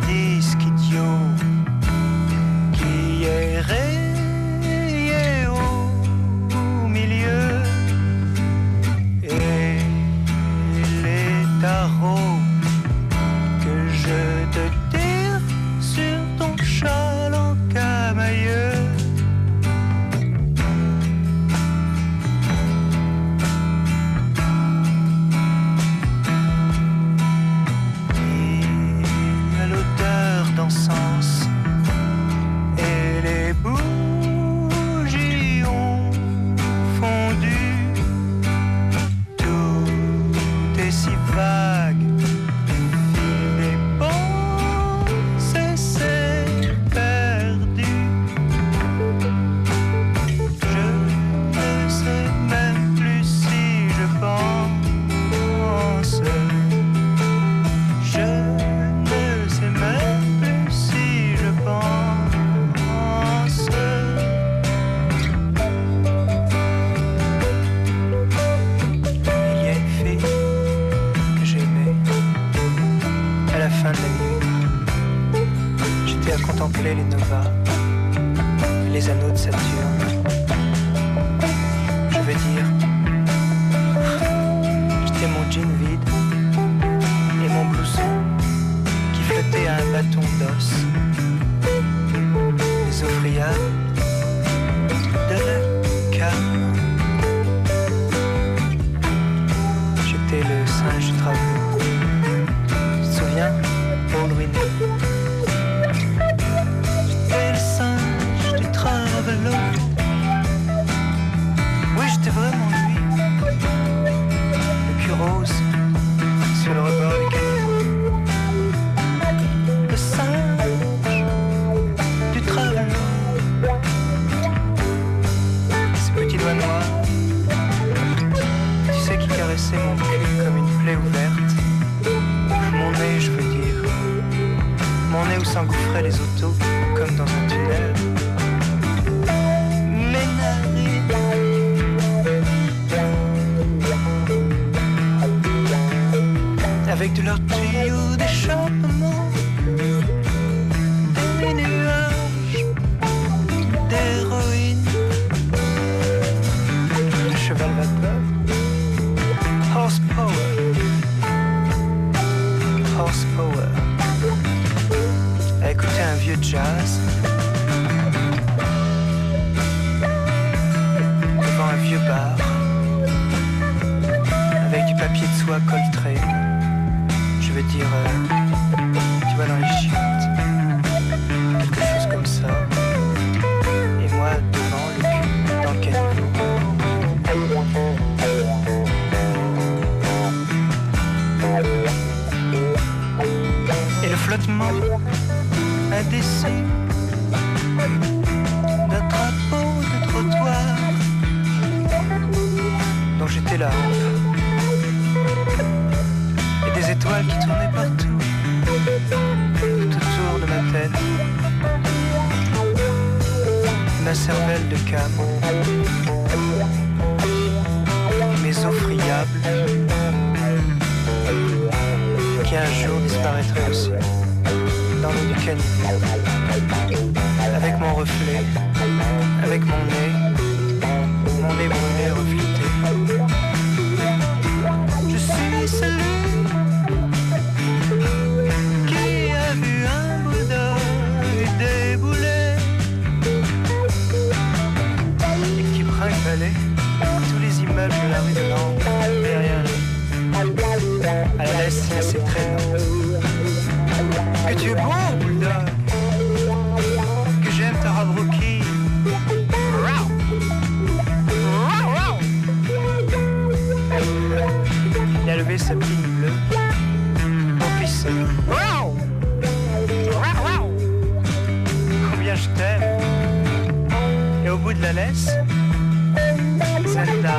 des étoiles qui tournaient partout, tout autour de ma tête. Ma cervelle de cam, mes os friables, qui un jour disparaîtraient aussi dans l'eau du. Avec mon reflet, avec mon nez, mon nez brûlé reflété. Je suis celui immeubles de la rue de Nantes derrière. À la laisse assez traînante. Que tu es. Que j'aime ta robe rookie. Il a levé sa petite bleue pour pisser. Combien je t'aime. Et au bout de la laisse, Zelda.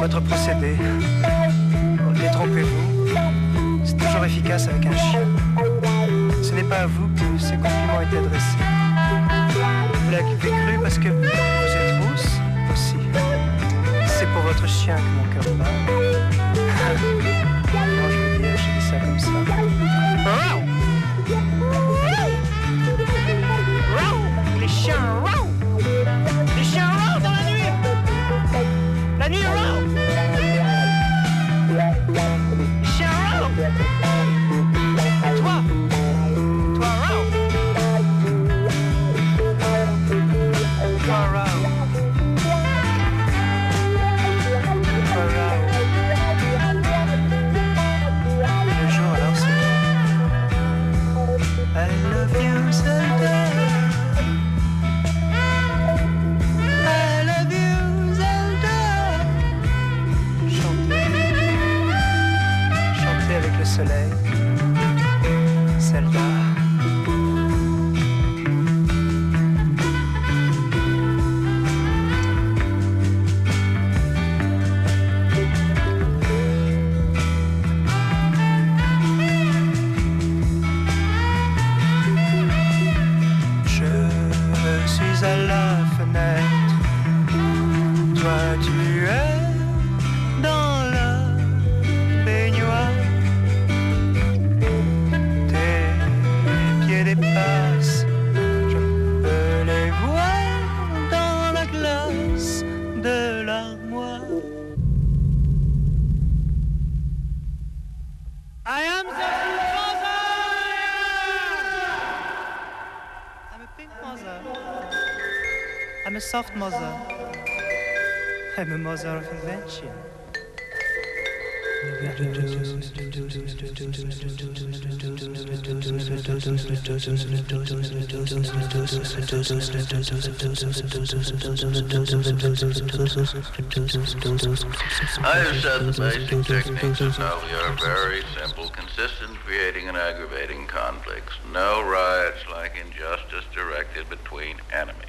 Votre procédé. Détrompez-vous. C'est toujours efficace avec un chien. Ce n'est pas à vous que ces compliments étaient adressés. Vous l'avez cru parce que vous êtes rousse aussi. C'est pour votre chien que mon cœur bat. (laughs) soft mother. I'm a mother of invention. I have said the basic techniques of Novi are very simple, consistent, creating and aggravating conflicts. No riots like injustice directed between enemies.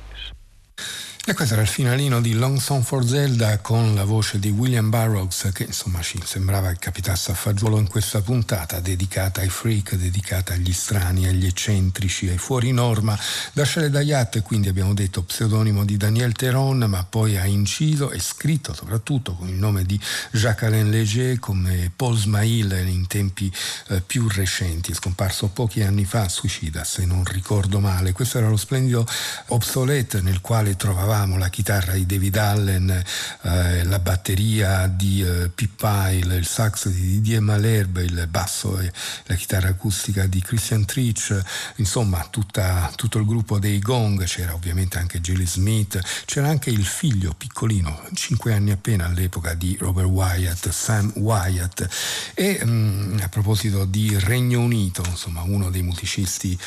E questo era il finalino di Long Song for Zelda con la voce di William Burroughs che insomma ci sembrava che capitasse a fagiolo in questa puntata dedicata ai freak, dedicata agli strani, agli eccentrici, ai fuori norma. Dasciale Dayat quindi abbiamo detto pseudonimo di Daniel Teron ma poi ha inciso e scritto soprattutto con il nome di Jacques-Alain Léger come Paul Smail in tempi eh, più recenti, scomparso pochi anni fa, suicida se non ricordo male. Questo era lo splendido Obsolete nel quale trovavamo la chitarra di David Allen, eh, la batteria di eh, Pip il sax di Didier Malherbe, il basso e la chitarra acustica di Christian Trich, insomma tutta, tutto il gruppo dei Gong, c'era ovviamente anche Jelly Smith, c'era anche il figlio piccolino, 5 anni appena all'epoca di Robert Wyatt, Sam Wyatt. E mh, a proposito di Regno Unito, insomma uno dei musicisti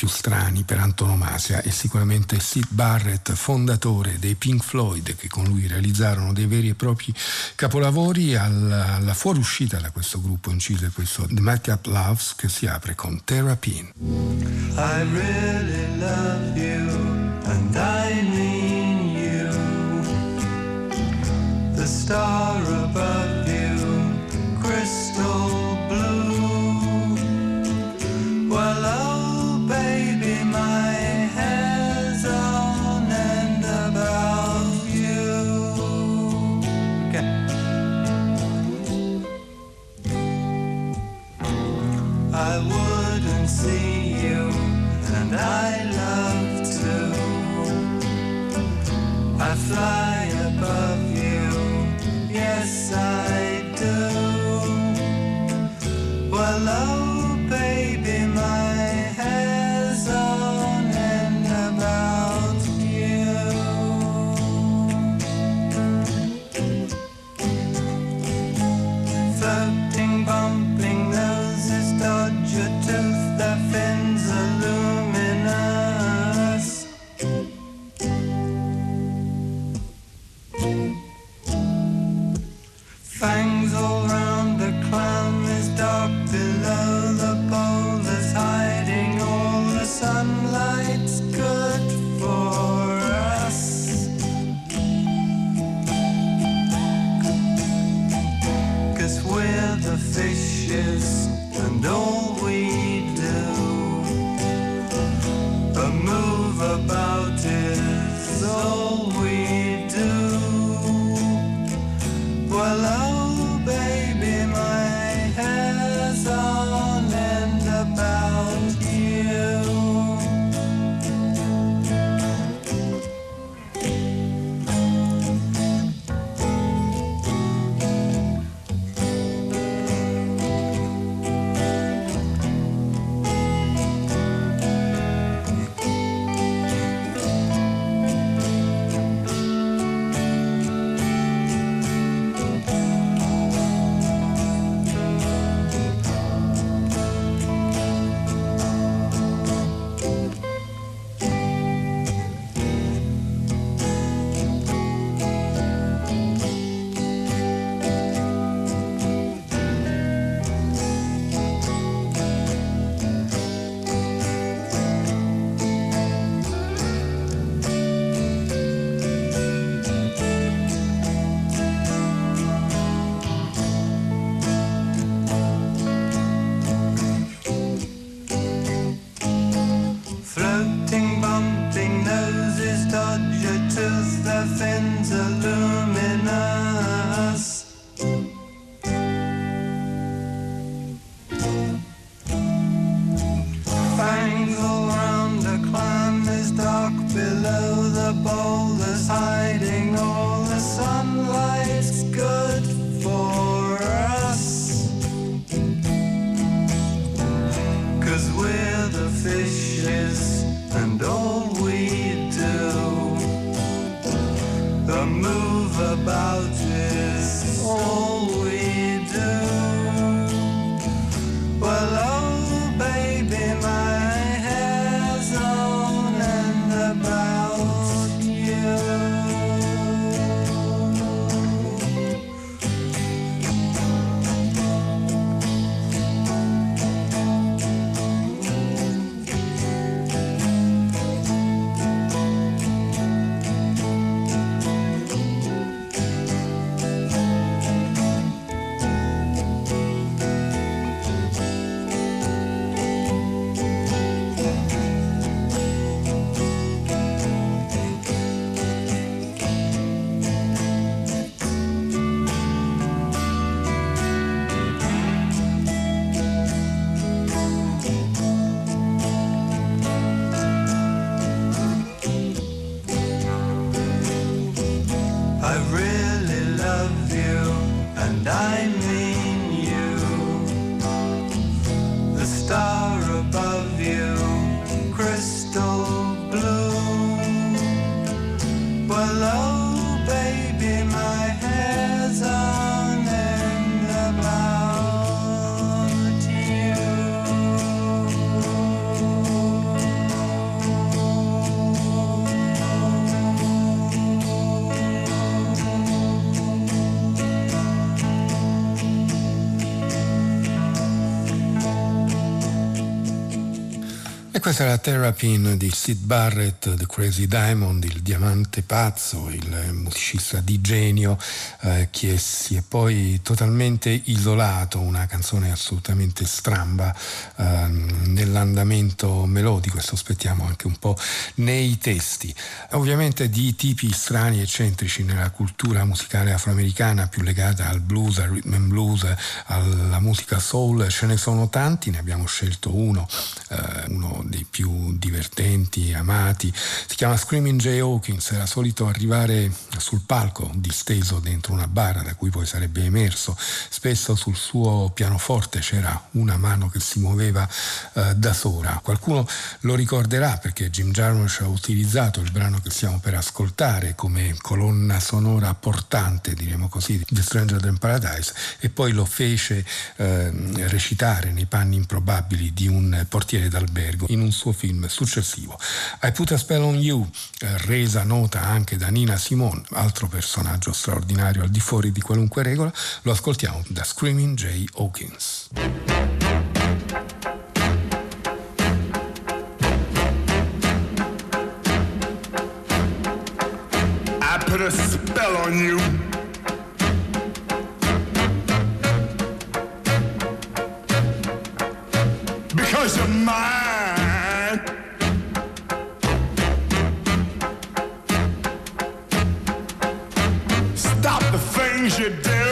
più strani per antonomasia è sicuramente Sid Barrett, fondatore dei Pink Floyd, che con lui realizzarono dei veri e propri capolavori. Alla, alla fuoriuscita da questo gruppo incise questo The Make Up Loves che si apre con Therapy. I really love you, and I mean you. The star above you, crystal blue. Well, baby, my end about you. I wouldn't see you, and I love to. I fly above you, yes I do. Well, oh questa la Terrapin di Sid Barrett, The Crazy Diamond, il diamante pazzo, il musicista di genio eh, che si è poi totalmente isolato, una canzone assolutamente stramba eh, nell'andamento melodico e sospettiamo anche un po' nei testi. Ovviamente di tipi strani e eccentrici nella cultura musicale afroamericana più legata al blues, al rhythm and blues, alla musica soul, ce ne sono tanti, ne abbiamo scelto uno, eh, uno dei più divertenti, amati. Si chiama Screaming Jay Hawkins, era solito arrivare sul palco disteso dentro una bara da cui poi sarebbe emerso. Spesso sul suo pianoforte c'era una mano che si muoveva eh, da sola. Qualcuno lo ricorderà perché Jim Jarmusch ha utilizzato il brano che stiamo per ascoltare come colonna sonora portante, diremo così, di Stranger Than Paradise e poi lo fece eh, recitare nei panni improbabili di un portiere d'albergo in un suo film successivo. I Put a Spell on You, eh, resa nota anche da Nina Simone, altro personaggio straordinario al di fuori di qualunque regola, lo ascoltiamo da Screaming Jay Hawkins. Put a spell on you. Because you're mine. You do.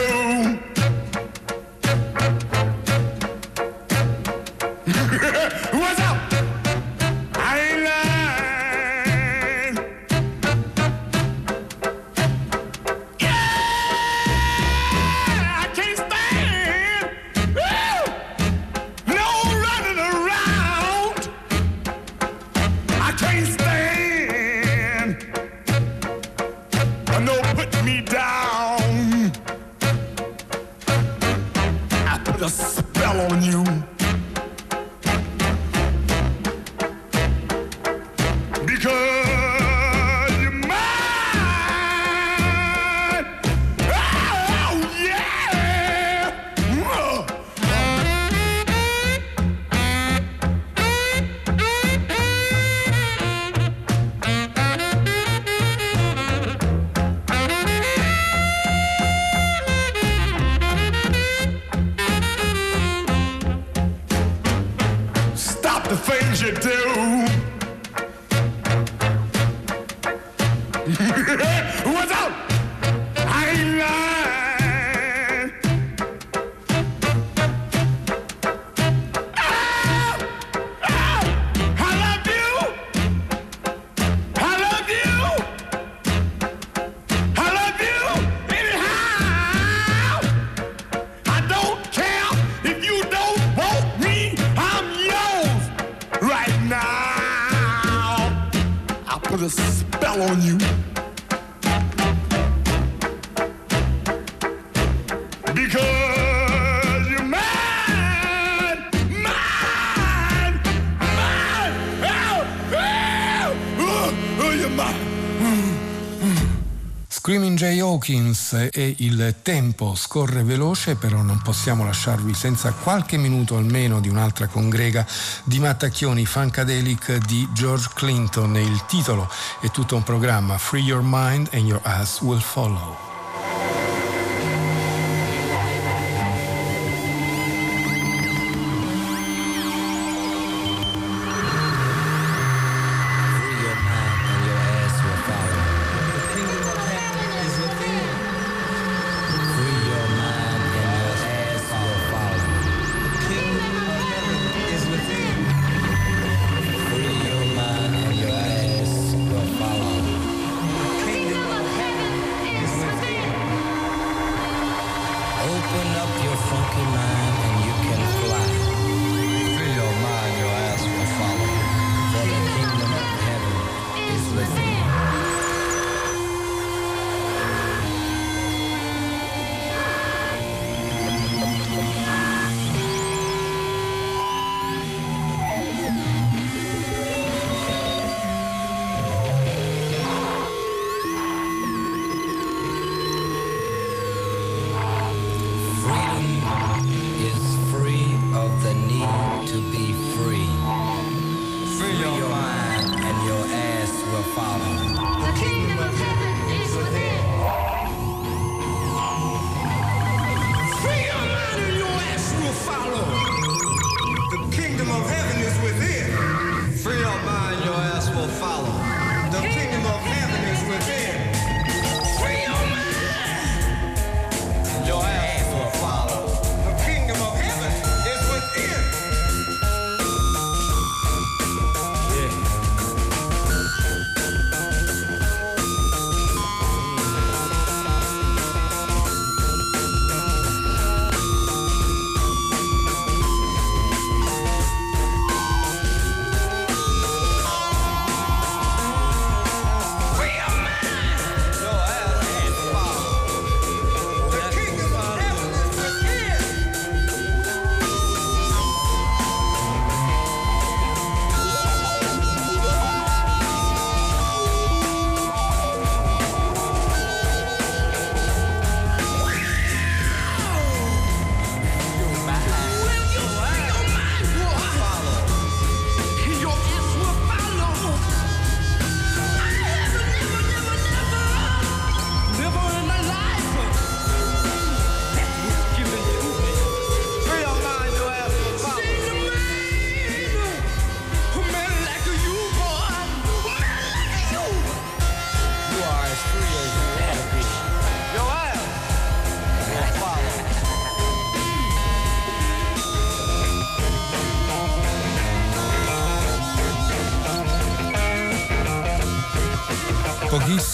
Jay Hawkins e il tempo scorre veloce, però non possiamo lasciarvi senza qualche minuto almeno di un'altra congrega di mattacchioni funkadelic di George Clinton. Il titolo è tutto un programma Free Your Mind and Your Ass Will Follow.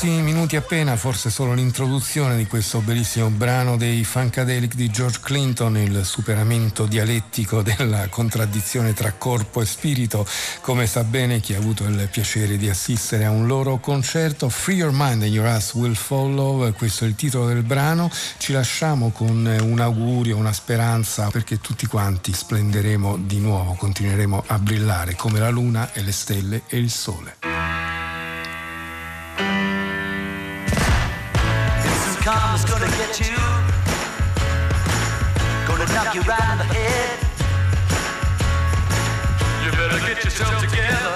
Pochissimi minuti appena, forse solo l'introduzione di questo bellissimo brano dei Funkadelic di George Clinton, il superamento dialettico della contraddizione tra corpo e spirito, come sa bene chi ha avuto il piacere di assistere a un loro concerto. Free Your Mind and Your Ass Will Follow, questo è il titolo del brano. Ci lasciamo con un augurio, una speranza, perché tutti quanti splenderemo di nuovo, continueremo a brillare come la luna e le stelle e il sole. Gonna get you. Gonna knock you right in the head. You better get yourself together.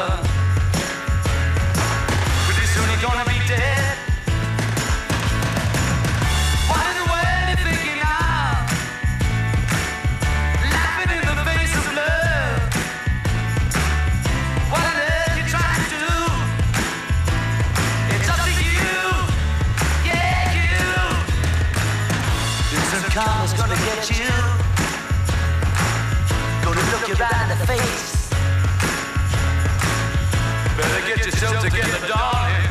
Karma's gonna get you. Gonna look you right in the face. Better get yourself together, darling.